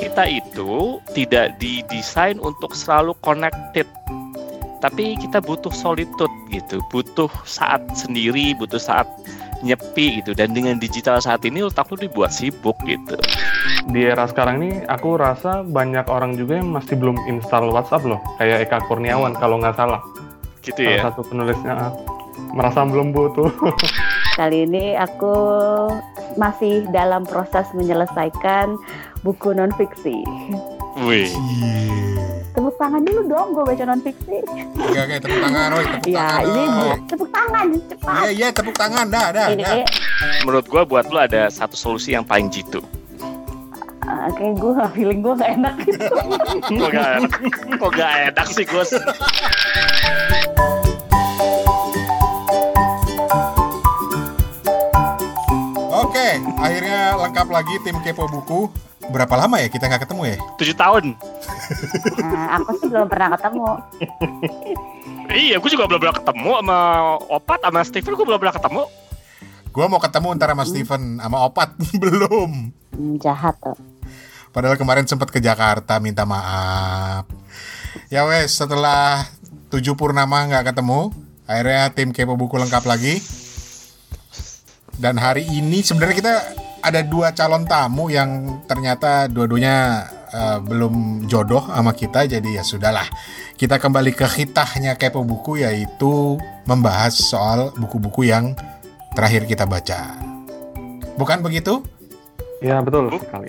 kita itu tidak didesain untuk selalu connected tapi kita butuh solitude gitu butuh saat sendiri butuh saat nyepi gitu dan dengan digital saat ini otak lu dibuat sibuk gitu Di era sekarang ini aku rasa banyak orang juga yang masih belum install WhatsApp loh. Kayak Eka Kurniawan kalau nggak salah. gitu Salah ya satu penulisnya ah, merasa belum butuh. Kali ini aku masih dalam proses menyelesaikan buku non fiksi. wih Tepuk tangan dulu dong, gue baca non fiksi. Oke oke tepuk tangan, Roy. Tepuk Ya, tangan. ini Roy. tepuk tangan cepat. Iya iya tepuk tangan dah dah. Ini dah. menurut gua buat lu ada satu solusi yang paling jitu uh, kayak gue feeling gue gak enak gitu. kok gak enak kok gak enak sih Gus Oke, akhirnya lengkap lagi tim Kepo Buku. Berapa lama ya kita nggak ketemu ya? tujuh tahun Nah, aku sih belum pernah ketemu. iya gua juga belum pernah ketemu sama Opat sama Steven gua belum pernah ketemu Gua mau ketemu ntar sama Steven sama Opat belum. Hmm, jahat tuh. Padahal kemarin sempat ke Jakarta minta maaf. Ya wes, setelah tujuh purnama nggak ketemu, akhirnya tim Kepo Buku lengkap lagi. Dan hari ini sebenarnya kita ada dua calon tamu yang ternyata dua-duanya eh, belum jodoh sama kita, jadi ya sudahlah. Kita kembali ke hitahnya Kepo Buku yaitu membahas soal buku-buku yang terakhir kita baca. Bukan begitu? ya betul sekali.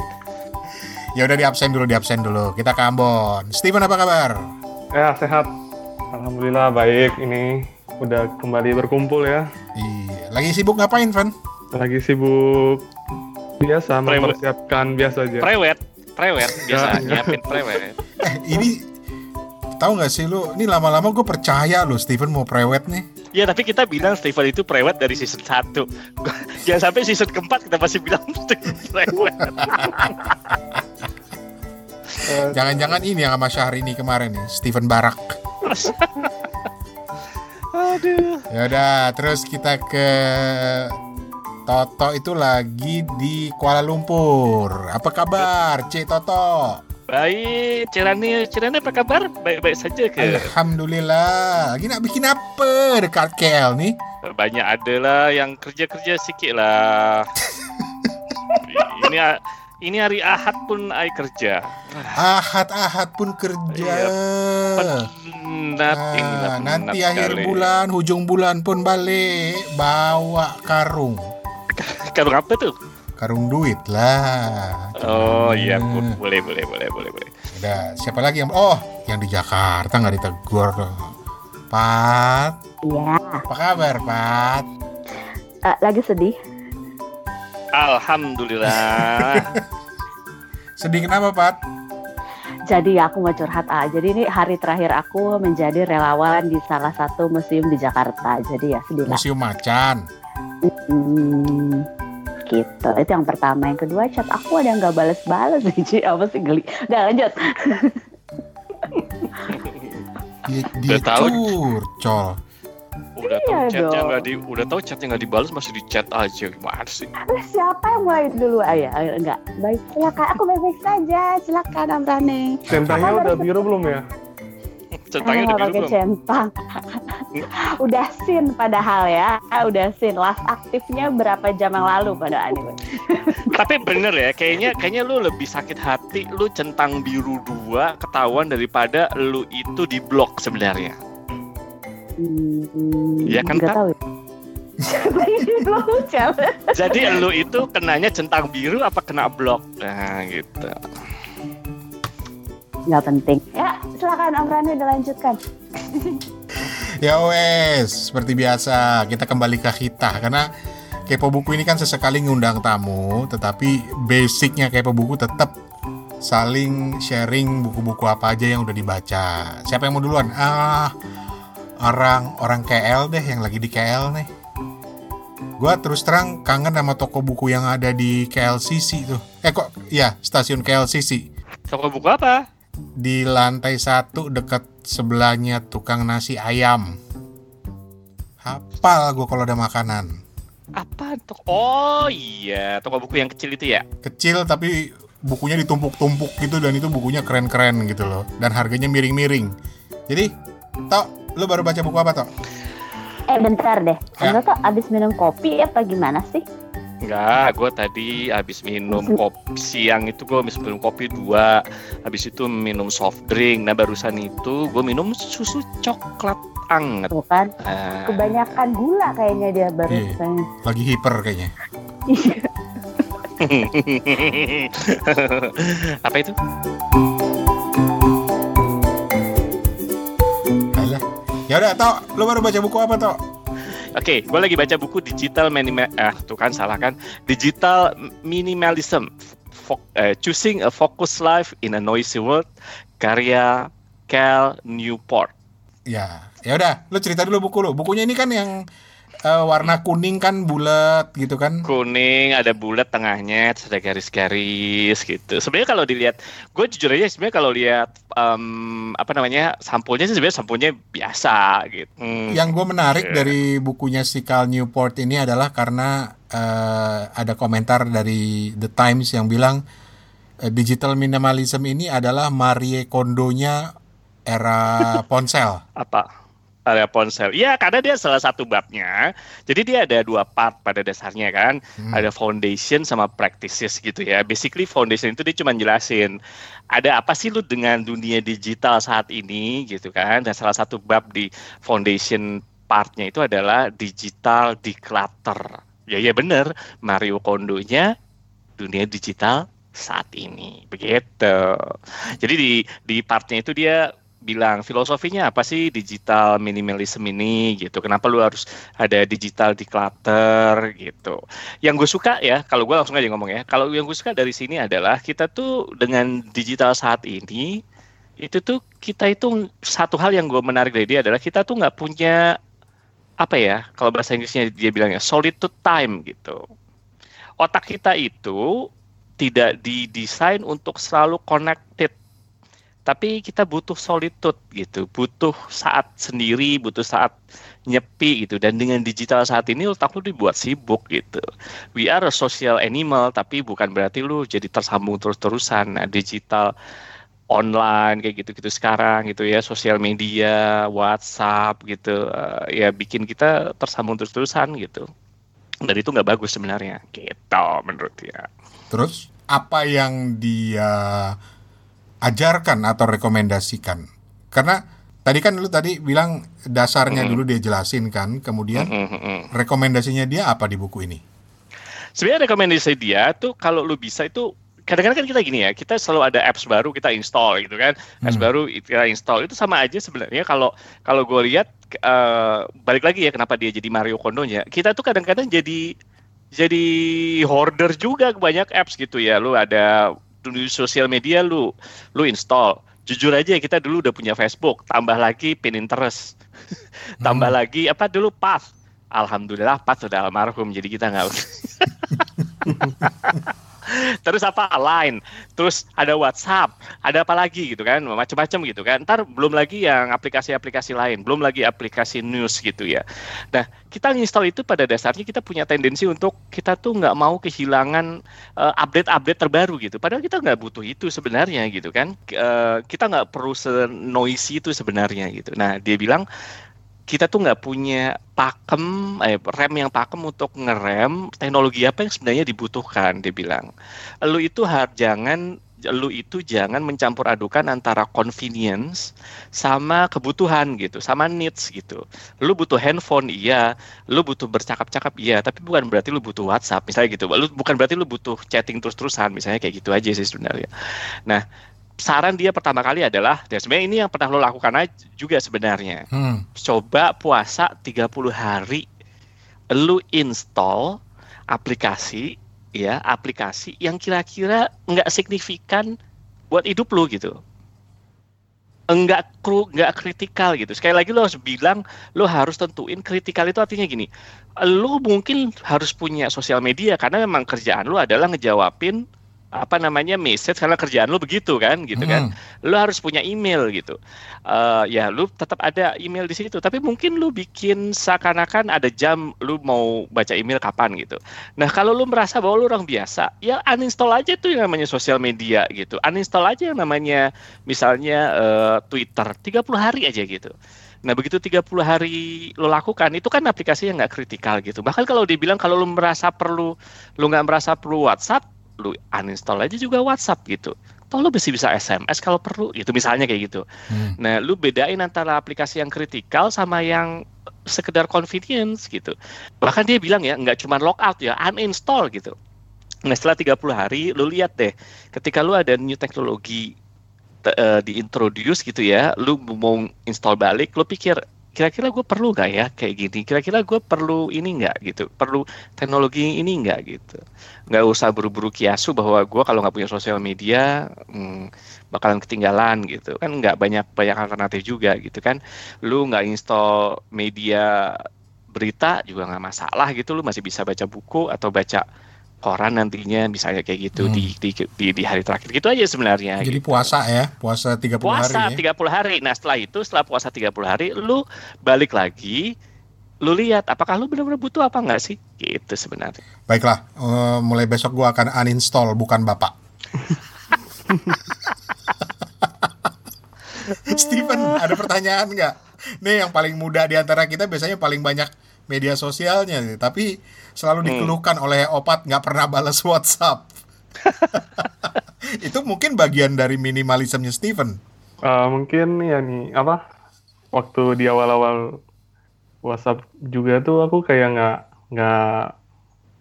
Ya udah di absen dulu, di absen dulu. Kita ke Ambon. Steven apa kabar? Ya sehat. Alhamdulillah baik. Ini udah kembali berkumpul ya. Iya. Lagi sibuk ngapain, Van? Lagi sibuk biasa Prewed. mempersiapkan biasa aja. prewed prewed biasa Ya. nyiapin prewed Eh, ini tahu nggak sih lu? Ini lama-lama gue percaya lu, Steven mau prewed nih. Ya tapi kita bilang Steven itu prewed dari season 1 Jangan sampai season keempat kita masih bilang Steven Eh, Jangan-jangan ini yang sama Syahrini kemarin nih, Steven Barak. Aduh Ya udah, terus kita ke Toto itu lagi di Kuala Lumpur. Apa kabar, C Toto? Baik Cirani Cirani apa kabar? Baik-baik saja ke Alhamdulillah. Lagi nak bikin apa dekat KL nih? Banyak ada lah yang kerja-kerja sikit lah Ini ini hari Ahad pun I kerja Ahad-ahad pun kerja. Penat ini lah, Ah, penat nanti akhir sekali. bulan, hujung bulan pun balik bawa karung, Karung apa tuh? karung duit lah. Oh iya Hmm. boleh boleh boleh boleh boleh Udah, siapa lagi yang oh yang di Jakarta nggak ditegur. Pat, Iya. apa kabar Pat? Eh, lagi sedih. Alhamdulillah Sedih kenapa Pat? Jadi aku mau curhat ah. Jadi ini hari terakhir aku menjadi relawan di salah satu museum di Jakarta. Jadi ya sedih lah. Museum Macan. Hmm, gitu. Itu yang pertama. Yang kedua chat aku ada yang nggak bales-bales nih. Ci. Apa sih geli? Udah lanjut. Dia, dia Udah tahu. curcol. udah tahu Iya chatnya dong. nggak di udah tahu chatnya nggak dibalas masih di chat aja gimana sih Terus siapa yang mulai dulu? Ah, ya, enggak. Baik. Ya kak, aku baik-baik saja. Silakan Amrani. Centangnya udah biru belum ya? centangnya udah Ah, biru pakai belum centang. udah sin padahal ya. Ah, Udah sin. Last aktifnya berapa jam yang lalu pada anime. tapi bener ya kayaknya kayaknya lu lebih sakit hati lu centang biru dua ketahuan daripada lu itu di blok sebenarnya Hmm, Iya kan, nggak Kak? tahu. Belum cewek. jadi lu itu kenanya centang biru apa kena blok nah gitu Nggak penting. Ya, silakan Amrani dilanjutkan. Ya wes, seperti biasa kita kembali ke kita karena Kepo Buku ini kan sesekali ngundang tamu, tetapi basicnya Kepo Buku tetap saling sharing buku-buku apa aja yang udah dibaca. Siapa yang mau duluan? Ah, orang orang KL deh yang lagi di KL nih. Gua terus terang kangen sama toko buku yang ada di KLCC tuh. Eh kok, ya stasiun KLCC toko buku apa di lantai satu dekat sebelahnya tukang nasi ayam. Hafal gue kalau ada makanan. apa toko oh iya toko buku yang kecil itu ya Kecil tapi bukunya ditumpuk-tumpuk gitu dan itu bukunya keren-keren gitu loh dan harganya miring-miring. Jadi, Tok, lu baru baca buku apa, Tok? Eh bentar deh, Ya. Anda tuh abis minum kopi apa gimana sih? Enggak, gue tadi habis minum kopi siang itu gue habis minum kopi dua, habis itu minum soft drink. Nah barusan itu gue minum susu coklat anget. Tuh kan, Ah. kebanyakan gula kayaknya dia Iya. barusan. Lagi hiper kayaknya. Apa itu? Alah. Ya udah, Tok, lu baru baca buku apa, Tok? Oke, gue lagi baca buku digital minimal, ah tuh kan salah kan? Digital minimalism, Fo- eh, choosing a focused life in a noisy world, karya Cal Newport. Ya, ya udah, lu cerita dulu buku lu. Bukunya ini kan yang eh, warna kuning kan bulat gitu kan. kuning ada bulat tengahnya terus ada garis-garis gitu sebenarnya kalau dilihat gue jujur aja sebenarnya kalau lihat em, apa namanya sampulnya sih sebenarnya sampulnya biasa gitu Hmm, Yang gue menarik Iya. dari bukunya si Cal Newport ini adalah karena eh, ada komentar dari The Times yang bilang eh, digital minimalism ini adalah Marie Kondo-nya era ponsel. apa ponsel. Ya karena dia salah satu babnya. Jadi dia ada dua part pada dasarnya kan. Hmm. ada foundation sama practices gitu ya. Basically foundation itu dia cuma jelasin ada apa sih lu dengan dunia digital saat ini? gitu kan. Dan salah satu bab di foundation partnya itu adalah digital declutter. Ya ya bener. Mario Kondo-nya dunia digital saat ini. Begitu. Jadi di di partnya itu dia bilang filosofinya apa sih digital minimalism ini? Gitu. Kenapa lu harus ada digital declutter? Gitu. Yang gue suka ya kalau gue langsung aja ngomong ya kalau yang gue suka dari sini adalah kita tuh dengan digital saat ini itu tuh kita itu satu hal yang gue menarik dari dia adalah kita tuh nggak punya apa ya kalau bahasa Inggrisnya dia bilangnya solitude time gitu. Otak kita itu tidak didesain untuk selalu connected tapi kita butuh solitude gitu, butuh saat sendiri, butuh saat nyepi gitu. Dan dengan digital saat ini otak lu dibuat sibuk gitu. We are a social animal, tapi bukan berarti lu jadi tersambung terus-terusan. Nah, digital online kayak gitu-gitu sekarang gitu ya, sosial media, WhatsApp gitu, eh, ya bikin kita tersambung terus-terusan gitu. Dan itu nggak bagus sebenarnya, gitu menurut dia. Terus apa yang dia ajarkan atau rekomendasikan? Karena tadi kan lu tadi bilang dasarnya Mm-mm. dulu dia jelasin kan, kemudian Mm, mm, mm. rekomendasinya dia apa di buku ini? sebenarnya rekomendasi dia tuh kalau lu bisa itu kadang-kadang kan kita gini ya kita selalu ada apps baru kita install gitu kan apps Hmm. baru kita install itu sama aja sebenarnya kalau kalau gue lihat eh, balik lagi ya kenapa dia jadi Mario Kondonya kita tuh kadang-kadang jadi jadi hoarder juga banyak apps gitu ya lu ada di sosial media lu lu install. Jujur aja kita dulu udah punya Facebook. Tambah lagi Pinterest tambah Hmm. lagi apa dulu? Path Alhamdulillah Path sudah almarhum jadi kita nggak terus apa? Line. Terus ada WhatsApp ada apa lagi gitu kan? Macam-macam gitu kan? Ntar belum lagi yang aplikasi-aplikasi lain belum lagi aplikasi news gitu ya. Nah kita install itu pada dasarnya kita punya tendensi untuk kita tuh nggak mau kehilangan eh, update-update terbaru gitu. Padahal kita nggak butuh itu sebenarnya gitu kan? Eh, kita nggak perlu se-noisy itu sebenarnya gitu. Nah dia bilang kita tuh nggak punya pakem eh, rem yang pakem untuk ngerem teknologi apa yang sebenarnya dibutuhkan dia bilang. Lu itu harus jangan lu itu jangan mencampur adukan antara convenience sama kebutuhan gitu sama needs gitu. Lu butuh handphone iya. Lu butuh bercakap-cakap iya. Tapi bukan berarti lu butuh WhatsApp misalnya gitu. Lu bukan berarti lu butuh chatting terus-terusan misalnya kayak gitu aja sih sebenarnya. Nah saran dia pertama kali adalah dan sebenarnya ini yang pernah lo lakukan aja juga sebenarnya. Hmm. coba puasa 30 hari lu install aplikasi ya aplikasi yang kira-kira nggak signifikan buat hidup lu gitu. Enggak kru nggak kritikal gitu. Sekali lagi lo harus bilang lo harus tentuin kritikal itu artinya gini. Lo mungkin harus punya sosial media karena memang kerjaan lo adalah ngejawabin apa namanya message karena kerjaan lu begitu kan gitu kan. Lu harus punya email gitu. Uh, ya lu tetap ada email di situ tapi mungkin lu bikin seakan-akan ada jam lu mau baca email kapan gitu. Nah kalau lu merasa bahwa lu orang biasa ya uninstall aja tuh yang namanya sosial media gitu. Uninstall aja yang namanya misalnya uh, Twitter 30 hari aja gitu. Nah begitu 30 hari lo lakukan itu kan aplikasi yang nggak kritikal gitu. Bahkan kalau dibilang kalau lo merasa perlu, lo nggak merasa perlu WhatsApp, lu uninstall aja juga WhatsApp gitu. Toh lu bisa bisa SMS kalau perlu gitu misalnya kayak gitu. Hmm. Nah, lu bedain antara aplikasi yang kritikal sama yang sekedar convenience gitu. Bahkan dia bilang ya nggak cuma logout ya, uninstall gitu. Nah, setelah 30 hari lu lihat deh ketika lu ada new teknologi uh, diintroduce gitu ya, lu mau install balik, lu pikir kira-kira gue perlu nggak ya kayak gini? Kira-kira gue perlu ini nggak gitu? Perlu teknologi ini nggak gitu? Nggak usah buru-buru kiasu bahwa gue kalau nggak punya sosial media hmm, bakalan ketinggalan gitu. Kan nggak banyak banyak alternatif juga gitu kan. Lu nggak install media berita juga nggak masalah gitu. Lu masih bisa baca buku atau baca koran nantinya misalnya kayak gitu hmm. di, di di di hari terakhir gitu aja sebenarnya. Jadi gitu. puasa ya, puasa 30 puasa hari. Puasa ya? 30 hari. Nah, setelah itu setelah puasa 30 hari lu balik lagi lu lihat apakah lu benar-benar butuh apa enggak sih? Gitu sebenarnya. Baiklah, uh, mulai besok gua akan uninstall bukan Bapak. Steven, ada pertanyaan nggak? Nih yang paling muda di antara kita biasanya paling banyak media sosialnya, tapi selalu hmm. dikeluhkan hmm. oleh opat nggak pernah balas WhatsApp. itu mungkin bagian dari minimalismnya Steven. Uh, mungkin ya nih apa waktu di awal-awal WhatsApp juga tuh aku kayak nggak nggak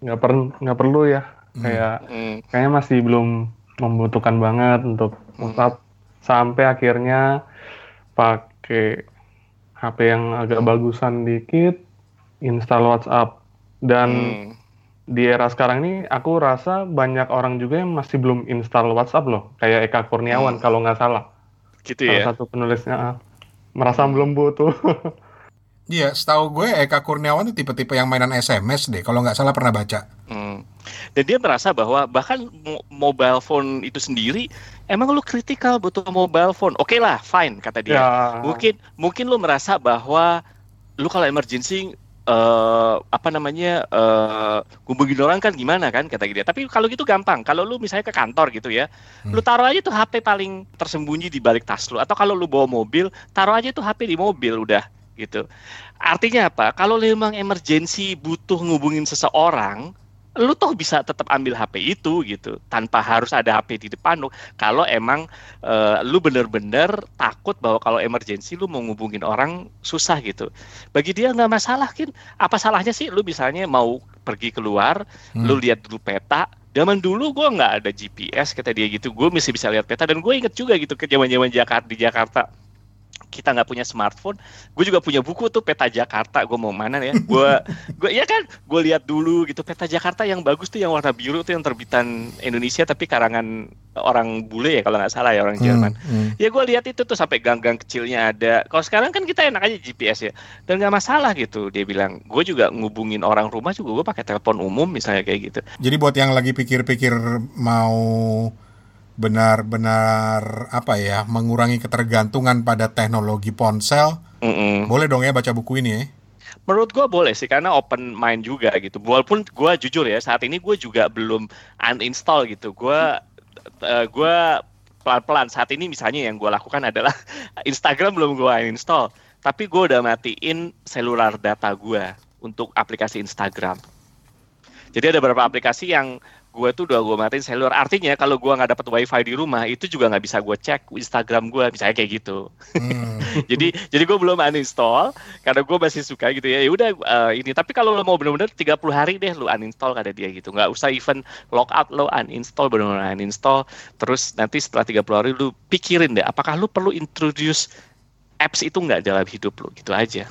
nggak per nggak perlu ya hmm. kayak hmm. kayaknya masih belum membutuhkan banget untuk hmm. WhatsApp sampai akhirnya pakai HP yang agak bagusan dikit install WhatsApp dan hmm. di era sekarang ini aku rasa banyak orang juga yang masih belum install WhatsApp loh, kayak Eka Kurniawan hmm. kalau nggak salah. Gitu Salah ya. satu penulisnya ah, merasa hmm. belum butuh. Iya, setahu gue Eka Kurniawan itu tipe-tipe yang mainan SMS deh, kalau nggak salah pernah baca. Hmm. Dan dia merasa bahwa bahkan mobile phone itu sendiri emang lu kritikal butuh mobile phone. Oke okay lah, fine kata dia. Ya. Mungkin mungkin lu merasa bahwa lu kalau emergency uh, apa namanya uh, ngubungin orang kan gimana kan kata dia. Tapi kalau gitu gampang. Kalau lu misalnya ke kantor gitu ya, hmm. lu taruh aja tuh HP paling tersembunyi di balik tas lu. Atau kalau lu bawa mobil, taruh aja tuh HP di mobil udah gitu. Artinya apa? Kalau memang emergency butuh ngubungin seseorang, lu toh bisa tetap ambil HP itu gitu tanpa harus ada HP di depan lu. Kalau emang uh, lu bener-bener takut bahwa kalau emergency lu mau ngubungin orang susah gitu. Bagi dia nggak masalah kan apa salahnya sih lu misalnya mau pergi keluar hmm. lu lihat dulu peta? Zaman dulu gue nggak ada GPS kata dia gitu. Gue masih bisa lihat peta dan gue inget juga gitu ke zaman zaman Jakarta di Jakarta kita nggak punya smartphone, gue juga punya buku tuh peta Jakarta. Gue mau mana ya? Gue, gue ya kan, gue lihat dulu gitu peta Jakarta yang bagus tuh yang warna biru tuh yang terbitan Indonesia tapi karangan orang bule ya kalau nggak salah ya orang hmm, Jerman. Hmm, hmm. Ya gue lihat itu tuh sampai gang-gang kecilnya ada. Kalau sekarang kan kita enak aja GPS ya, dan nggak masalah gitu. Dia bilang, gue juga ngubungin orang rumah juga gue pakai telepon umum misalnya kayak gitu. Jadi buat yang lagi pikir-pikir mau benar-benar apa ya mengurangi ketergantungan pada teknologi ponsel. Mm -mm. boleh dong ya baca buku ini ya? Menurut gue boleh sih karena open mind juga gitu. Walaupun gue jujur ya saat ini gue juga belum uninstall gitu. Gue uh, gue pelan-pelan. Saat ini misalnya yang gue lakukan adalah Instagram belum gue uninstall. Tapi gue udah matiin seluler data gue untuk aplikasi Instagram. Jadi ada beberapa aplikasi yang gue tuh udah gue matiin seluler artinya kalau gue nggak dapat wifi di rumah itu juga nggak bisa gue cek Instagram gue misalnya kayak gitu. Hmm. jadi jadi gue belum uninstall karena gue masih suka gitu ya. Ya udah uh, ini. Tapi kalau lo mau benar-benar 30 hari deh lo uninstall kata dia gitu. Nggak usah even logout lo uninstall benar-benar uninstall. Terus nanti setelah 30 hari lo pikirin deh apakah lo perlu introduce apps itu nggak dalam hidup lo? Gitu aja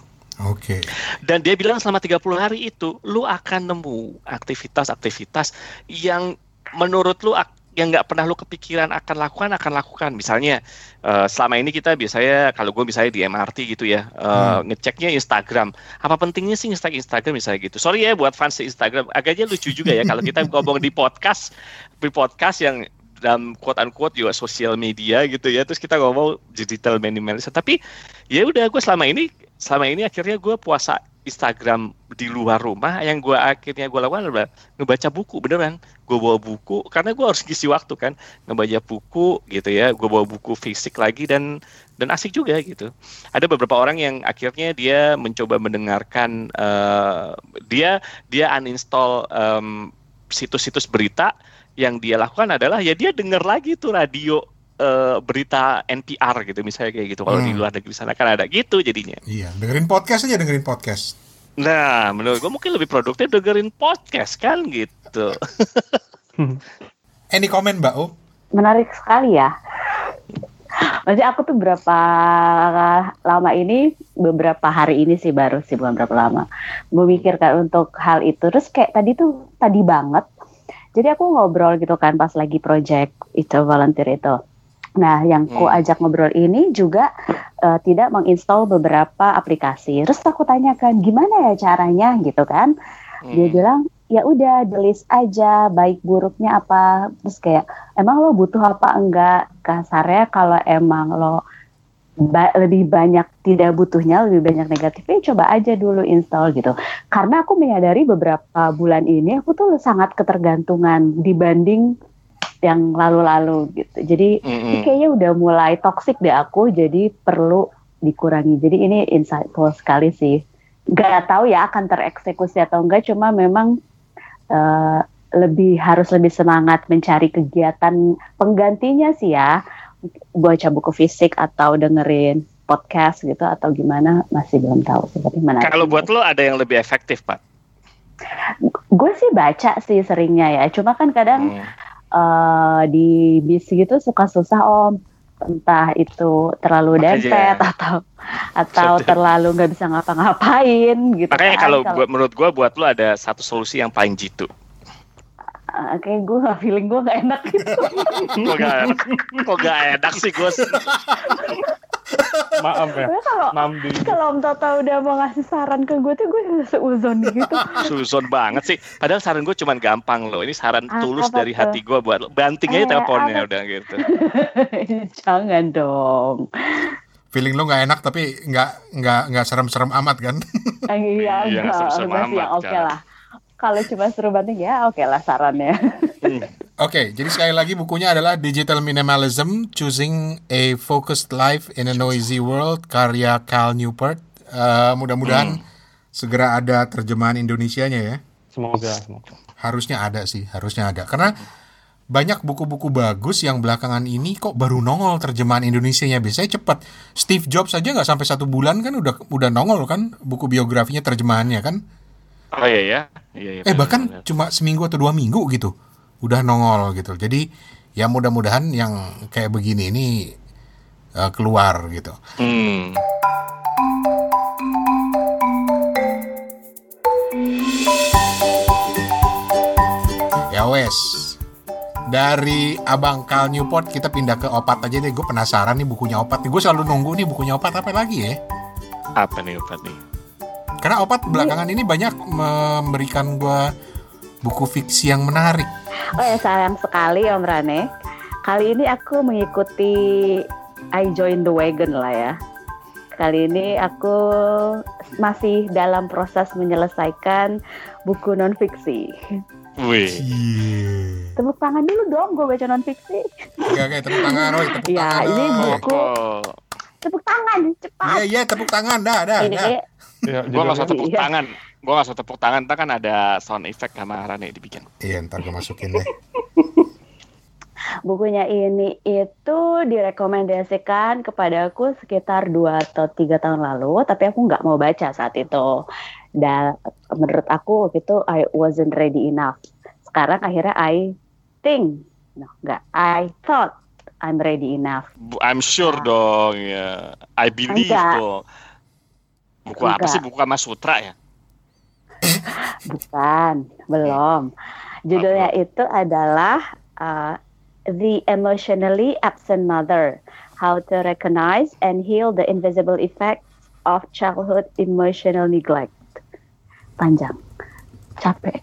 Oke. Okay. Dan dia bilang selama 30 hari itu lu akan nemu aktivitas-aktivitas yang menurut lu yang nggak pernah lu kepikiran akan lakukan akan lakukan misalnya uh, selama ini kita biasanya kalau gue misalnya di MRT gitu ya uh, hmm. ngeceknya Instagram apa pentingnya sih ngecek Instagram misalnya gitu sorry ya buat fans Instagram agaknya lucu juga ya kalau kita ngomong di podcast di podcast yang dalam quote unquote juga sosial media gitu ya terus kita ngomong digital minimalism tapi ya udah gue selama ini selama ini akhirnya gue puasa Instagram di luar rumah yang gue akhirnya gue lakukan adalah ngebaca buku beneran. Gue bawa buku karena gue harus ngisi waktu kan. Ngebaca buku gitu ya gue bawa buku fisik lagi dan dan asik juga gitu. Ada beberapa orang yang akhirnya dia mencoba mendengarkan uh, dia dia uninstall um, situs-situs berita yang dia lakukan adalah ya dia dengar lagi tuh radio uh, berita NPR gitu misalnya kayak gitu. Kalau hmm. di luar negeri sana kan ada gitu jadinya. Iya, dengerin podcast aja dengerin podcast. Nah, menurut gue mungkin lebih produktif dengerin podcast kan gitu. Any komen Mbak U? Menarik sekali ya. Maksudnya aku tuh berapa lama ini, beberapa hari ini sih baru sih bukan berapa lama, memikirkan untuk hal itu. Terus kayak tadi tuh, tadi banget, jadi aku ngobrol gitu kan pas lagi project itu volunteer itu. Nah, yang ku hmm. ajak ngobrol ini juga uh, tidak menginstal beberapa aplikasi. Terus aku tanyakan gimana ya caranya gitu kan? Hmm. Dia bilang ya udah the list aja baik buruknya apa. Terus kayak emang lo butuh apa enggak? Kasarnya kalau emang lo ba lebih banyak tidak butuhnya, lebih banyak negatifnya, coba aja dulu install gitu. Karena aku menyadari beberapa bulan ini aku tuh sangat ketergantungan dibanding yang lalu-lalu gitu. Jadi mm-hmm. kayaknya udah mulai toxic deh aku, jadi perlu dikurangi. Jadi ini insightful sekali sih. Gak tahu ya akan tereksekusi atau enggak, cuma memang uh, lebih harus lebih semangat mencari kegiatan penggantinya sih ya. Baca buku fisik atau dengerin podcast gitu atau gimana masih belum tahu seperti mana. Kalau buat lo ada yang lebih efektif, Pak? Gue sih baca sih seringnya ya. Cuma kan kadang hmm uh, di bis gitu suka susah om. Entah itu terlalu dempet atau atau terlalu nggak bisa ngapa-ngapain gitu makanya kan. kalau buat menurut gue buat lu ada satu solusi yang paling jitu. Uh, kayak gue gak feeling gue gak enak gitu. Kok gak enak kok gak enak sih gue Maaf ya. Kalau kalau Om Toto udah mau ngasih saran ke gue tuh gue seuzon gitu. Seuzon banget sih. Padahal saran gue cuma gampang loh. Ini saran ah, tulus dari tuh? hati gue buat lo. Banting aja eh, teleponnya apa? udah gitu. Jangan dong. Feeling lo nggak enak tapi nggak nggak nggak serem-serem amat kan? Eh, iya, iya serem-serem amat. Oke okay lah kalau cuma seru banting ya oke okay lah sarannya. Hmm. Oke, okay, jadi sekali lagi bukunya adalah Digital Minimalism, Choosing a Focused Life in a Noisy World, karya Cal Newport. Uh, Mudah-mudahan hmm. segera ada terjemahan Indonesianya ya. Semoga, semoga. Harusnya ada sih, harusnya ada. Karena banyak buku-buku bagus yang belakangan ini kok baru nongol terjemahan Indonesia-nya biasanya cepat. Steve Jobs aja nggak sampai satu bulan kan udah udah nongol kan buku biografinya terjemahannya kan. Oh iya ya. Iya, iya, eh bahkan bener. cuma seminggu atau dua minggu gitu udah nongol gitu. Jadi ya mudah-mudahan yang kayak begini ini uh, keluar gitu. Hmm. Ya wes, dari Abang Kal Newport kita pindah ke Opat aja deh. Gue penasaran nih bukunya Opat. Gue selalu nunggu nih bukunya Opat apa lagi ya? Apa nih Opat nih? Karena Opat belakangan ini banyak memberikan gue buku fiksi yang menarik. Oh ya sayang sekali Om Rane. Kali ini aku mengikuti I Join the Wagon lah ya. Kali ini aku masih dalam proses menyelesaikan buku non fiksi. Wih. Yeah. Tepuk tangan dulu dong, gue baca non fiksi. Oke oke, tepuk tangan, Roy, tepuk ya, tangan. ini buku. Tepuk tangan, cepat. Iya iya, tepuk tangan, dah dah. Ini, dah. Ya, gue gak usah tepuk iya. tangan. Gue gak usah tepuk tangan, ntar kan ada sound effect sama Rane dibikin. Iya, ntar gue masukin deh. Bukunya ini itu direkomendasikan kepada aku sekitar 2 atau 3 tahun lalu, tapi aku nggak mau baca saat itu. Dan menurut aku waktu itu I wasn't ready enough. Sekarang akhirnya I think, no, nggak, I thought I'm ready enough. I'm sure nah. dong ya. I believe Enggak. dong. Buku Enggak. apa sih? Buku Kama Sutra ya? Bukan, belum. Judulnya itu adalah uh, The Emotionally Absent Mother: How to Recognize and Heal the Invisible Effects of Childhood Emotional Neglect. Panjang, capek.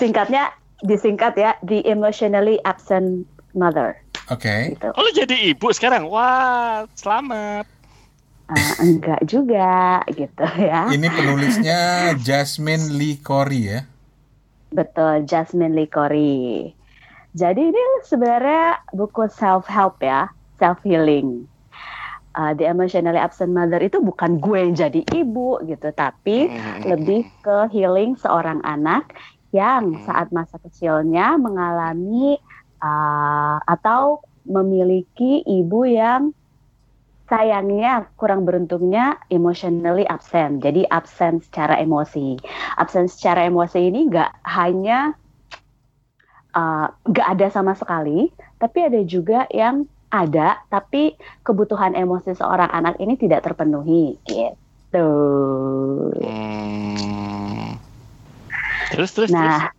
Singkatnya disingkat ya, The Emotionally Absent Mother. Oke. Okay. Gitu. Oh, jadi ibu sekarang. Wah, selamat. Uh, enggak juga gitu ya. Ini penulisnya Jasmine Lee Corey ya. Betul, Jasmine Lee Corey. Jadi ini sebenarnya buku self help ya, self healing. Uh, The Emotionally Absent Mother itu bukan gue yang jadi ibu gitu, tapi hmm. lebih ke healing seorang anak yang hmm. saat masa kecilnya mengalami uh, atau memiliki ibu yang sayangnya kurang beruntungnya emotionally absent. Jadi absen secara emosi. Absen secara emosi ini nggak hanya uh, nggak uh, ada sama sekali, tapi ada juga yang ada, tapi kebutuhan emosi seorang anak ini tidak terpenuhi, gitu. Hmm. Terus terus. Nah, terus.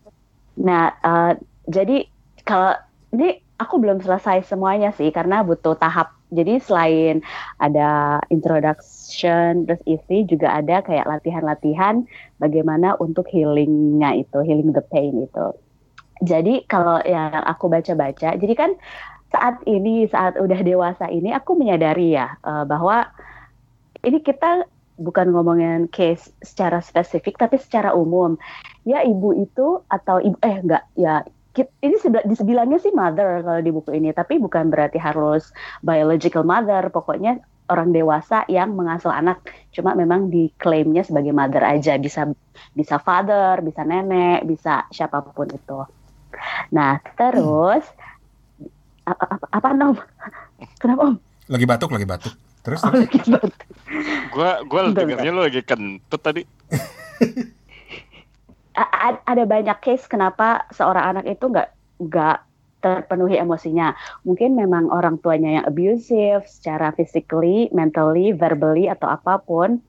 nah uh, jadi kalau ini aku belum selesai semuanya sih karena butuh tahap jadi selain ada introduction terus isi juga ada kayak latihan-latihan bagaimana untuk healingnya itu healing the pain itu. Jadi kalau yang aku baca-baca jadi kan saat ini saat udah dewasa ini aku menyadari ya uh, bahwa ini kita bukan ngomongin case secara spesifik tapi secara umum. Ya ibu itu atau ibu eh enggak ya ini dibilangnya sih mother kalau di buku ini, tapi bukan berarti harus biological mother. Pokoknya orang dewasa yang mengasuh anak, cuma memang diklaimnya sebagai mother aja, bisa bisa father, bisa nenek, bisa siapa pun itu. Nah terus hmm. apa, apa, apa nom? Kenapa om? Lagi batuk, lagi batuk. Terus? Oh, lagi batuk. Gua gua dengarnya lo lagi kentut tadi. ada banyak case kenapa seorang anak itu nggak nggak terpenuhi emosinya. Mungkin memang orang tuanya yang abusive secara physically, mentally, verbally atau apa pun.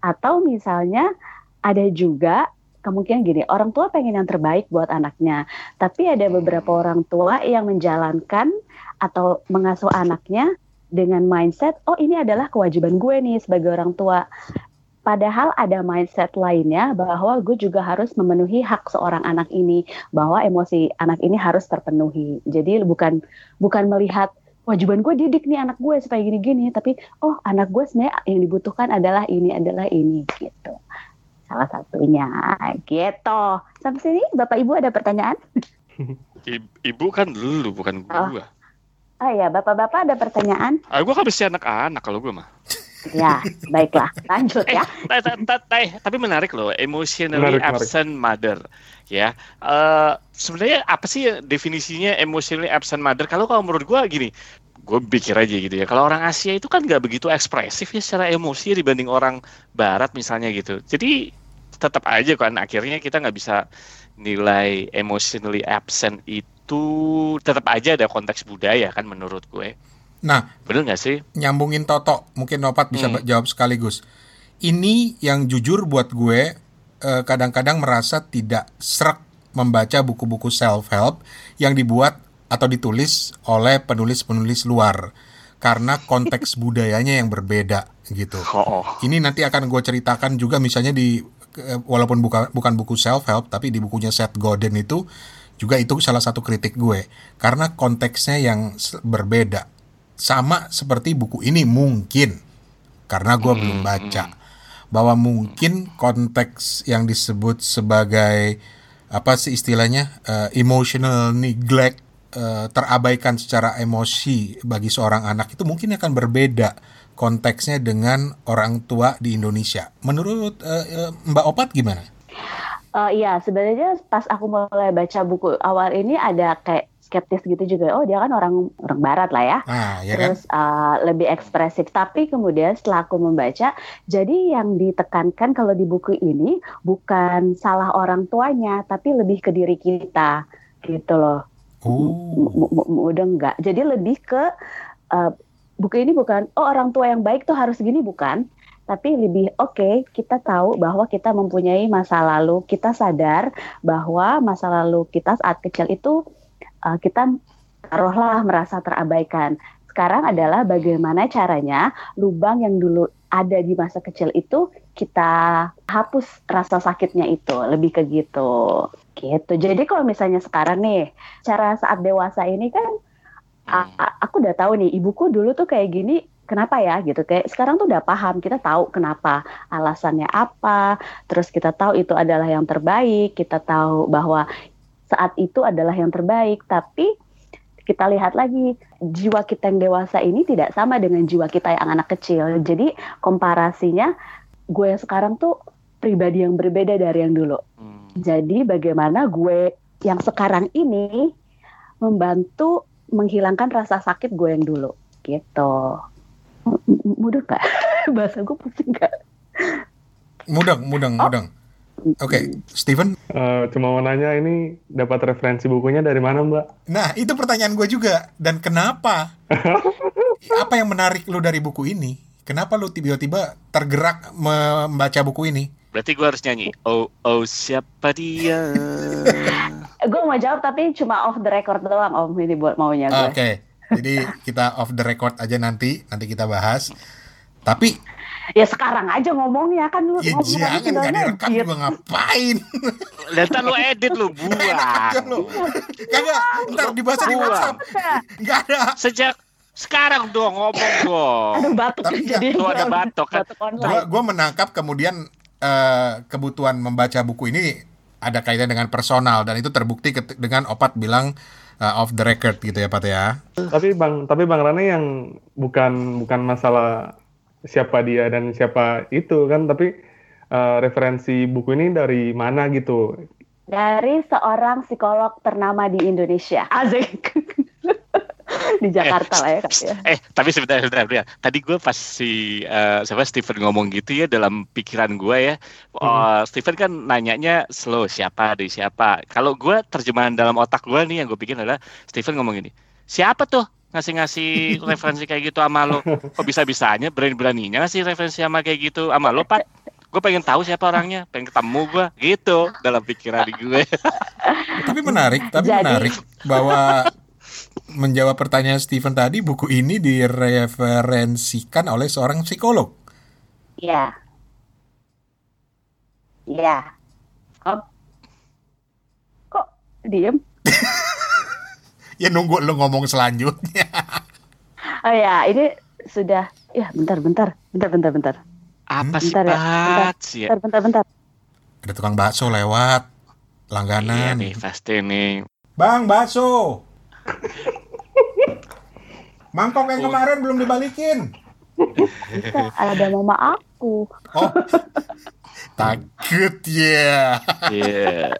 Atau misalnya ada juga kemungkinan gini, orang tua pengen yang terbaik buat anaknya, tapi ada beberapa orang tua yang menjalankan atau mengasuh anaknya dengan mindset, oh ini adalah kewajiban gue nih sebagai orang tua. Padahal ada mindset lainnya bahwa gue juga harus memenuhi hak seorang anak ini, bahwa emosi anak ini harus terpenuhi. Jadi bukan bukan melihat kewajiban gue didik nih anak gue supaya gini-gini, tapi oh anak gue sebenarnya yang dibutuhkan adalah ini adalah ini gitu. Salah satunya gitu. Sampai sini Bapak Ibu ada pertanyaan? Ibu kan dulu bukan gue. Oh. Oh ya, bapak-bapak ada pertanyaan? Ah, gue kan bisa anak-anak kalau gue mah. Ya, baiklah. Lanjut ya. Eh, tapi menarik loh, emotionally menarik, absent menarik. mother. Ya, uh, sebenarnya apa sih definisinya emotionally absent mother? Kalau kalau menurut gue gini, gue pikir aja gitu ya. Kalau orang Asia itu kan nggak begitu ekspresif ya secara emosi dibanding orang Barat misalnya gitu. Jadi tetap aja kan akhirnya kita nggak bisa nilai emotionally absent itu tetap aja ada konteks budaya kan menurut gue. Nah, bener nggak sih? Nyambungin Toto, mungkin Nopat bisa hmm. jawab sekaligus. Ini yang jujur buat gue eh, kadang-kadang merasa tidak serak membaca buku-buku self help yang dibuat atau ditulis oleh penulis-penulis luar karena konteks budayanya yang berbeda gitu. Oh, oh. Ini nanti akan gue ceritakan juga misalnya di eh, walaupun bukan bukan buku self help tapi di bukunya Seth Godin itu juga itu salah satu kritik gue karena konteksnya yang berbeda sama seperti buku ini mungkin karena gue hmm, belum baca hmm. bahwa mungkin konteks yang disebut sebagai apa sih istilahnya uh, emotional neglect uh, terabaikan secara emosi bagi seorang anak itu mungkin akan berbeda konteksnya dengan orang tua di Indonesia. Menurut uh, uh, Mbak Opat gimana? Uh, iya, sebenarnya pas aku mulai baca buku awal ini ada kayak skeptis gitu juga. Oh dia kan orang orang barat lah ya. Ah, ya terus kan? uh, lebih ekspresif. Tapi kemudian setelah aku membaca jadi yang ditekankan kalau di buku ini bukan salah orang tuanya tapi lebih ke diri kita gitu loh. Oh. udah enggak. Jadi lebih ke uh, buku ini bukan oh orang tua yang baik tuh harus gini. Bukan. Tapi lebih oke okay, kita tahu bahwa kita mempunyai masa lalu, kita sadar bahwa masa lalu kita saat kecil itu uh, kita taruhlah merasa terabaikan. Sekarang adalah bagaimana caranya lubang yang dulu ada di masa kecil itu kita hapus rasa sakitnya itu, lebih ke gitu. Gitu. Jadi kalau misalnya sekarang nih, cara saat dewasa ini kan aku udah tahu nih ibuku dulu tuh kayak gini kenapa ya gitu kayak sekarang tuh udah paham kita tahu kenapa alasannya apa terus kita tahu itu adalah yang terbaik kita tahu bahwa saat itu adalah yang terbaik tapi kita lihat lagi jiwa kita yang dewasa ini tidak sama dengan jiwa kita yang anak kecil jadi komparasinya gue yang sekarang tuh pribadi yang berbeda dari yang dulu hmm. jadi bagaimana gue yang sekarang ini membantu menghilangkan rasa sakit gue yang dulu gitu mudah gak? Bahasa gue pusing gak? Mudeng, mudeng, oh. mudeng. Oke, okay. Steven? Uh, cuma mau nanya ini dapat referensi bukunya dari mana Mbak? Nah, itu pertanyaan gue juga. Dan kenapa? Apa yang menarik lu dari buku ini? Kenapa lu tiba-tiba tergerak membaca buku ini? Berarti gue harus nyanyi. Oh, oh siapa dia? gue mau jawab tapi cuma off the record doang om ini buat maunya gue. Oke. Okay. Jadi kita off the record aja nanti, nanti kita bahas. Tapi ya sekarang aja ngomongnya kan lu ya jangan gak direkam juga ngapain? Lihat lu edit lu buang. kagak ntar dibahas di WhatsApp. Nggak ada. Sejak sekarang dong ngomong dong aduh batuk Tapi jadi. Lu ada batuk. kan. Gua, gua menangkap kemudian uh, kebutuhan membaca buku ini ada kaitan dengan personal dan itu terbukti dengan opat bilang uh, off the record gitu ya Pak ya. Tapi Bang, tapi Bang Rane yang bukan bukan masalah siapa dia dan siapa itu kan, tapi uh, referensi buku ini dari mana gitu? Dari seorang psikolog ternama di Indonesia. Asik. di Jakarta eh, lah ya, ya. Eh, tapi sebentar, sebentar, sebentar. Tadi gue pas si uh, siapa Steven ngomong gitu ya dalam pikiran gue ya. Hmm. Uh, Steven kan nanyanya slow siapa dari siapa. Kalau gue terjemahan dalam otak gue nih yang gue pikir adalah Steven ngomong gini. Siapa tuh ngasih-ngasih referensi kayak gitu sama lo? Kok bisa-bisanya berani-beraninya ngasih referensi sama kayak gitu sama lo, Pak? gue pengen tahu siapa orangnya, pengen ketemu gue, gitu dalam pikiran gue. tapi menarik, tapi Jadi... menarik bahwa menjawab pertanyaan Steven tadi, buku ini direferensikan oleh seorang psikolog. Iya. Iya. Kok, kok diem? ya nunggu lu ngomong selanjutnya. oh ya, ini sudah. Ya, bentar, bentar, bentar, bentar, bentar. Apa sih, bentar, ya, bentar, ya? bentar, bentar, bentar. Ada tukang bakso lewat, langganan. Iya nih, pasti nih. Bang, bakso. Mangkok yang kemarin belum dibalikin. Bisa, ada mama aku. Oh. Takut ya. Yeah. Iya.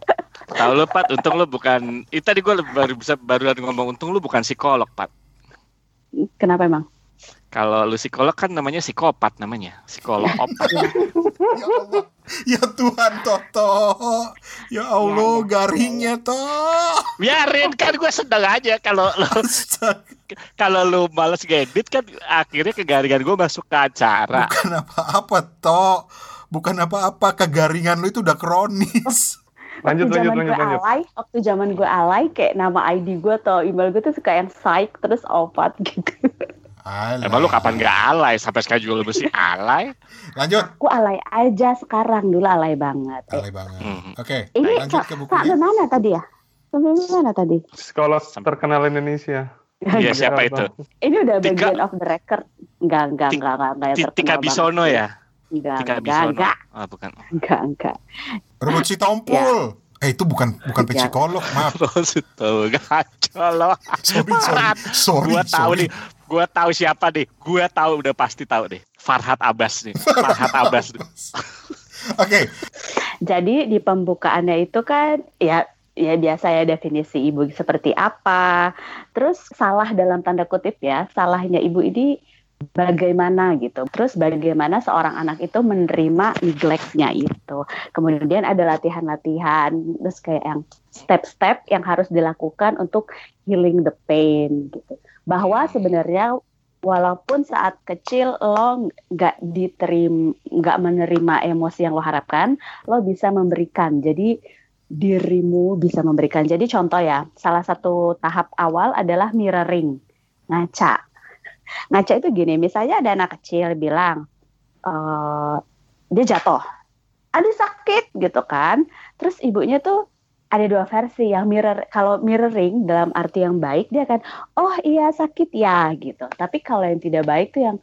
Tahu lo Pat, untung lo bukan. Itu tadi gue baru bisa baru ngomong untung lo bukan psikolog Pat. Kenapa emang? Kalau lu psikolog kan namanya psikopat namanya, psikolog opat. ya Allah, ya Tuhan Toto, ya Allah ya, ya. garingnya toh. Biarin kan gue sedang aja kalau lo kalau lu males ngedit kan akhirnya kegaringan gue masuk ke acara. Bukan apa-apa toh, bukan apa-apa kegaringan lu itu udah kronis. Lanjut waktu lanjut lanjut lanjut. Alay, waktu zaman gue alay kayak nama ID gue atau email gue tuh suka yang psych terus opat gitu. Alay. Emang lu kapan gak alay? Sampai sekarang juga lu mesti alay? Lanjut. Aku alay aja sekarang. Dulu alay banget. Alay banget. Hmm. Oke, okay, Ini lanjut ke bukunya. Sampai mana tadi ya? Sampai mana tadi? Sekolah terkenal Indonesia. Iya siapa itu? Ini udah Tika, bagian of the record. Enggak, enggak, enggak, enggak, enggak, enggak Tika Bisono ya? Enggak, Tika enggak, Bisono. enggak. Oh, bukan. Enggak, enggak. Rumput si Tompul. Ya. Eh itu bukan bukan psikolog, maaf. Maksud gacol Sorry, sorry, sorry. Gua tahu nih, gua tahu siapa deh. Gua tahu udah pasti tahu deh. Farhat Abbas nih. Farhat Abbas. Oke. Okay. Jadi di pembukaannya itu kan ya ya biasa ya definisi ibu seperti apa. Terus salah dalam tanda kutip ya, salahnya ibu ini bagaimana gitu. Terus bagaimana seorang anak itu menerima neglect-nya itu. Kemudian ada latihan-latihan, terus kayak yang step-step yang harus dilakukan untuk healing the pain gitu. Bahwa sebenarnya walaupun saat kecil lo nggak diterim nggak menerima emosi yang lo harapkan lo bisa memberikan jadi dirimu bisa memberikan jadi contoh ya salah satu tahap awal adalah mirroring ngaca ngaca itu gini misalnya ada anak kecil bilang e, dia jatuh. Ada sakit gitu kan. Terus ibunya tuh ada dua versi yang mirror kalau mirroring dalam arti yang baik dia akan oh iya sakit ya gitu. Tapi kalau yang tidak baik tuh yang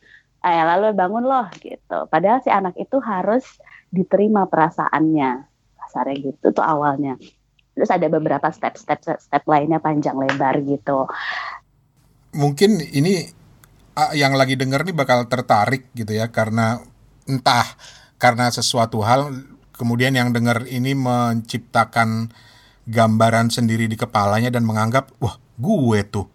eh, lalu bangun loh gitu. Padahal si anak itu harus diterima perasaannya. Kasarnya gitu tuh awalnya. Terus ada beberapa step-step step lainnya panjang lebar gitu. Mungkin ini yang lagi denger nih bakal tertarik gitu ya karena entah karena sesuatu hal kemudian yang denger ini menciptakan gambaran sendiri di kepalanya dan menganggap wah gue tuh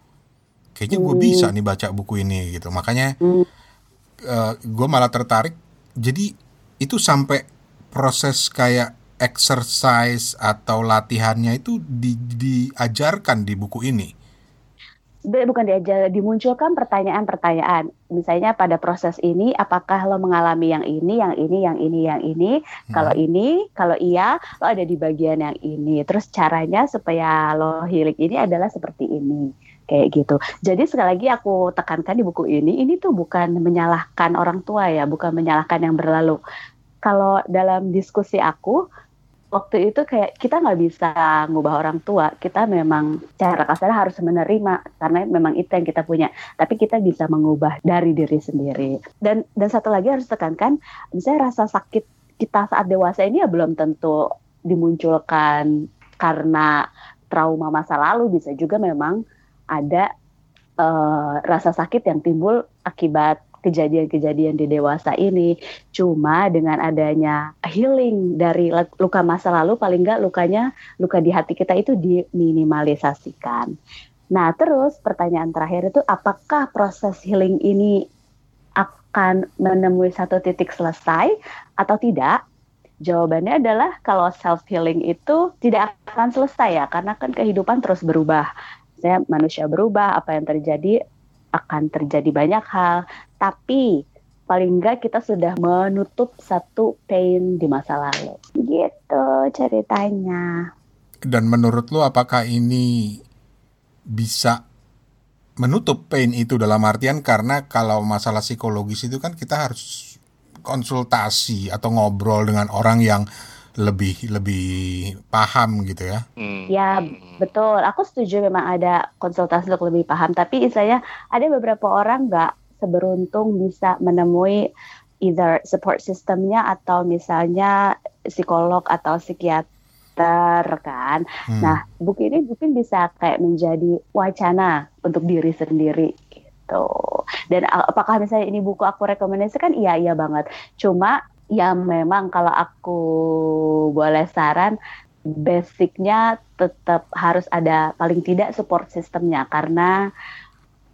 kayaknya gue bisa nih baca buku ini gitu. Makanya uh, gue malah tertarik. Jadi itu sampai proses kayak exercise atau latihannya itu di, diajarkan di buku ini bukan diajar dimunculkan pertanyaan-pertanyaan. Misalnya pada proses ini apakah lo mengalami yang ini yang ini yang ini yang ini? Hmm. kalau ini kalau iya lo ada di bagian yang ini. Terus caranya supaya lo healing ini adalah seperti ini. Kayak gitu. Jadi sekali lagi aku tekankan di buku ini ini tuh bukan menyalahkan orang tua ya bukan menyalahkan yang berlalu. Kalau dalam diskusi aku waktu itu kayak kita nggak bisa ngubah orang tua. Kita memang cara kasar harus menerima karena memang itu yang kita punya. Tapi kita bisa mengubah dari diri sendiri. Dan dan satu lagi harus tekankan misalnya rasa sakit kita saat dewasa ini ya belum tentu dimunculkan karena trauma masa lalu. Bisa juga memang ada uh, rasa sakit yang timbul akibat kejadian-kejadian di dewasa ini. Cuma dengan adanya healing dari luka masa lalu, paling nggak lukanya, luka di hati kita itu diminimalisasikan. Nah, terus pertanyaan terakhir itu apakah proses healing ini akan menemui satu titik selesai atau tidak? Jawabannya adalah kalau self healing itu tidak akan selesai ya, karena kan kehidupan terus berubah. Saya manusia berubah, apa yang terjadi akan terjadi banyak hal, tapi paling enggak kita sudah menutup satu pain di masa lalu. Gitu ceritanya. Dan menurut lo apakah ini bisa menutup pain itu dalam artian karena kalau masalah psikologis itu kan kita harus konsultasi atau ngobrol dengan orang yang lebih lebih paham gitu ya. Hmm. Ya betul, aku setuju memang ada konsultasi untuk lebih paham. Tapi saya ada beberapa orang nggak seberuntung bisa menemui either support sistemnya atau misalnya psikolog atau psikiater kan. Hmm. Nah buku ini mungkin bisa kayak menjadi wacana untuk diri sendiri gitu. Dan apakah misalnya ini buku aku rekomendasikan? Iya iya banget. Cuma ya memang kalau aku boleh saran basicnya tetap harus ada paling tidak support sistemnya karena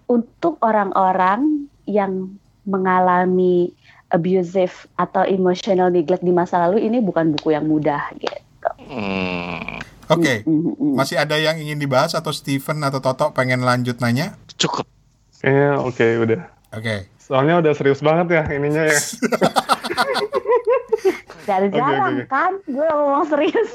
untuk orang-orang yang mengalami abusive atau emotional neglect di masa lalu ini bukan buku yang mudah gitu. Hmm. Oke, okay. Mm, mm, mm. masih ada yang ingin dibahas atau Steven atau Toto pengen lanjut nanya? Cukup. Kayaknya oke okay, udah. Oke. Okay. Soalnya udah serius banget ya ininya ya. Jarang-jarang okay, okay. kan, gue ngomong serius.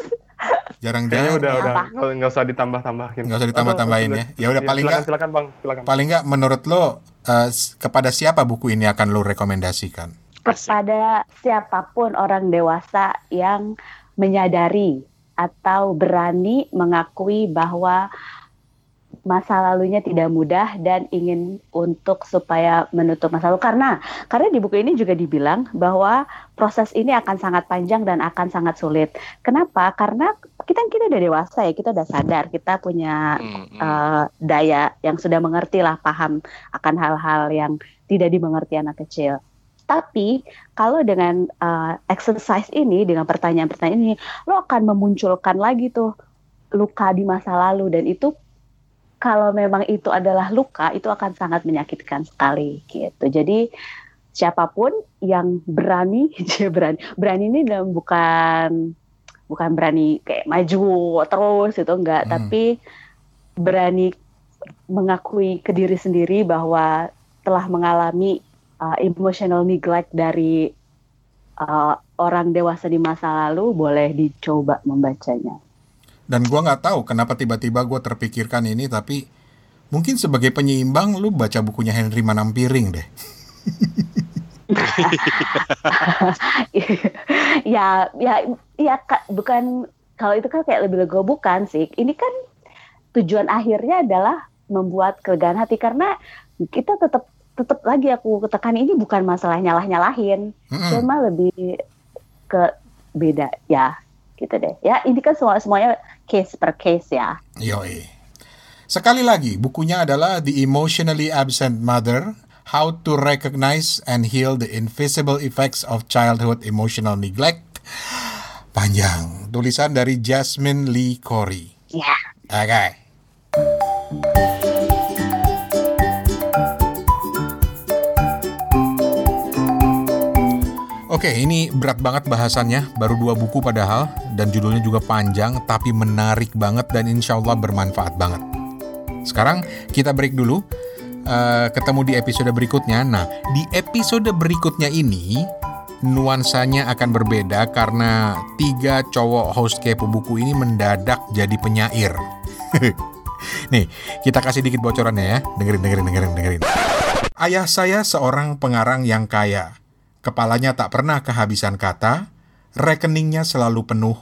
Jarang-jarang udah udah nggak usah ditambah-tambahin. Nggak usah ditambah-tambahin ya. Ya udah paling nggak. Silakan bang, silakan. Paling nggak menurut lo uh, kepada siapa buku ini akan lo rekomendasikan? Kepada siapa pun orang dewasa yang menyadari atau berani mengakui bahwa masa lalunya tidak mudah dan ingin untuk supaya menutup masa lalu karena karena di buku ini juga dibilang bahwa proses ini akan sangat panjang dan akan sangat sulit. Kenapa? Karena kita kita udah dewasa ya, kita udah sadar, kita punya uh, daya yang sudah mengerti lah, paham akan hal-hal yang tidak dimengerti anak kecil. Tapi kalau dengan uh, exercise ini, dengan pertanyaan-pertanyaan ini, lo akan memunculkan lagi tuh luka di masa lalu dan itu kalau memang itu adalah luka itu akan sangat menyakitkan sekali gitu. Jadi siapa pun yang berani, berani. Berani ini dalam bukan bukan berani kayak maju terus itu enggak, hmm. tapi berani mengakui ke diri sendiri bahwa setelah mengalami uh, emotional neglect dari uh, orang dewasa di masa lalu boleh dicoba membacanya. Dan gua nggak tahu kenapa tiba-tiba gue terpikirkan ini, tapi mungkin sebagai penyeimbang lu baca bukunya Henry Manampiring deh. ya, ya, ya, bukan kalau itu kan kayak lebih lego bukan sih. Ini kan tujuan akhirnya adalah membuat kelegaan hati karena kita tetap tetap lagi aku tekan ini bukan masalah nyalah nyalahin, mm -hmm. cuma lebih ke beda ya gitu deh. Ya ini kan semua semuanya case per case ya. Yoi. Sekali lagi, bukunya adalah The Emotionally Absent Mother, How to Recognize and Heal the Invisible Effects of Childhood Emotional Neglect. Panjang, tulisan dari Jasmine Lee Corey. Ya. Oke. Okay. Oke, ini berat banget bahasannya, baru dua buku padahal, dan judulnya juga panjang, tapi menarik banget dan insya Allah bermanfaat banget. Sekarang kita break dulu, uh, ketemu di episode berikutnya. Nah, di episode berikutnya ini, nuansanya akan berbeda karena tiga cowok host kepo buku ini mendadak jadi penyair. Nih, kita kasih dikit bocorannya ya, dengerin, dengerin, dengerin, dengerin. Ayah saya seorang pengarang yang kaya Kepalanya tak pernah kehabisan kata, rekeningnya selalu penuh,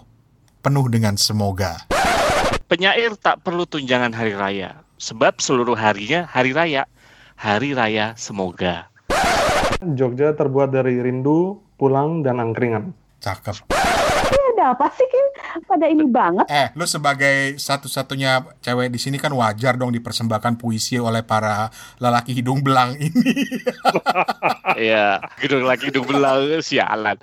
penuh dengan semoga. Penyair tak perlu tunjangan hari raya, sebab seluruh harinya hari raya. Hari raya semoga. Jogja terbuat dari rindu, pulang, dan angkringan. Cakep ada apa sih kan pada ini banget? Eh, lu sebagai satu-satunya cewek di sini kan wajar dong dipersembahkan puisi oleh para lelaki hidung belang ini. Iya, hidung laki hidung belang sialan.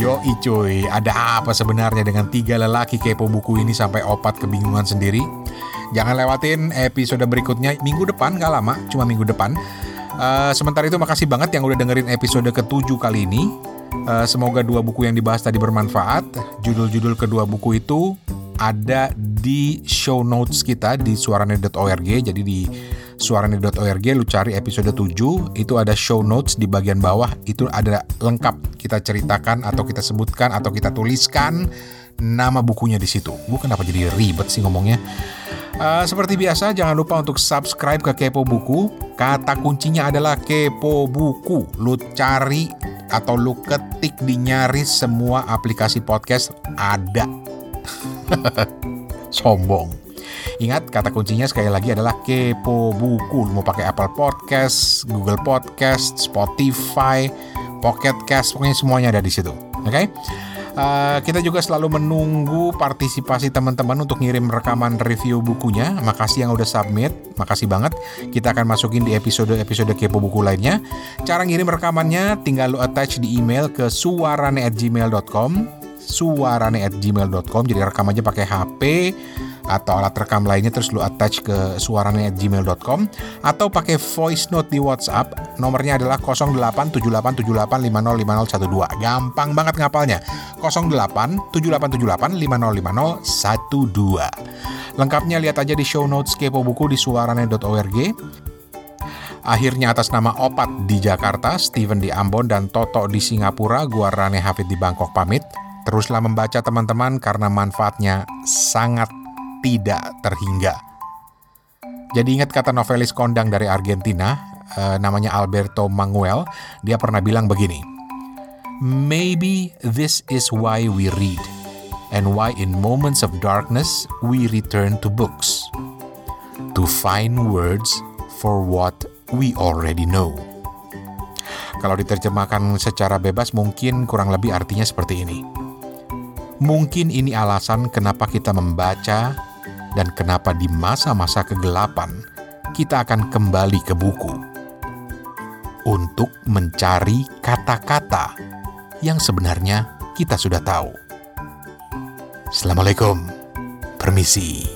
Yo cuy, ada apa sebenarnya dengan tiga lelaki kepo buku ini sampai opat kebingungan sendiri? Jangan lewatin episode berikutnya minggu depan, gak lama, cuma minggu depan. Uh, sementara itu makasih banget yang udah dengerin episode ke-7 kali ini. Uh, semoga dua buku yang dibahas tadi bermanfaat. Judul-judul kedua buku itu ada di show notes kita di suarane.org. Jadi di suarane.org lu cari episode 7 itu ada show notes di bagian bawah itu ada lengkap kita ceritakan atau kita sebutkan atau kita tuliskan nama bukunya di situ. Gue kenapa jadi ribet sih ngomongnya? Uh, seperti biasa, jangan lupa untuk subscribe ke Kepo Buku. Kata kuncinya adalah Kepo Buku. Lu cari atau lu ketik di nyaris semua aplikasi podcast ada. Sombong. Ingat kata kuncinya sekali lagi adalah Kepo Buku. Lu mau pakai Apple Podcast, Google Podcast, Spotify, Pocket Cast, pokoknya semuanya ada di situ. Oke? Okay? Uh, kita juga selalu menunggu partisipasi teman-teman untuk ngirim rekaman review bukunya. Makasih yang udah submit, makasih banget. Kita akan masukin di episode-episode kepo buku lainnya. Cara ngirim rekamannya tinggal lo attach di email ke suarane@gmail.com suarane@gmail.com jadi rekam aja pakai HP atau alat rekam lainnya terus lu attach ke suarane@gmail.com atau pakai voice note di WhatsApp nomornya adalah 087878505012 gampang banget ngapalnya. 087878505012 lengkapnya lihat aja di show notes kepo buku di suarane.org Akhirnya atas nama Opat di Jakarta, Steven di Ambon, dan Toto di Singapura, gua Rane Hafid di Bangkok pamit. Teruslah membaca teman-teman karena manfaatnya sangat tidak terhingga. Jadi ingat kata novelis kondang dari Argentina, uh, namanya Alberto Manguel, dia pernah bilang begini, Maybe this is why we read, and why in moments of darkness we return to books, to find words for what we already know. Kalau diterjemahkan secara bebas mungkin kurang lebih artinya seperti ini Mungkin ini alasan kenapa kita membaca dan kenapa di masa-masa kegelapan kita akan kembali ke buku untuk mencari kata-kata yang sebenarnya kita sudah tahu. Assalamualaikum. Permisi.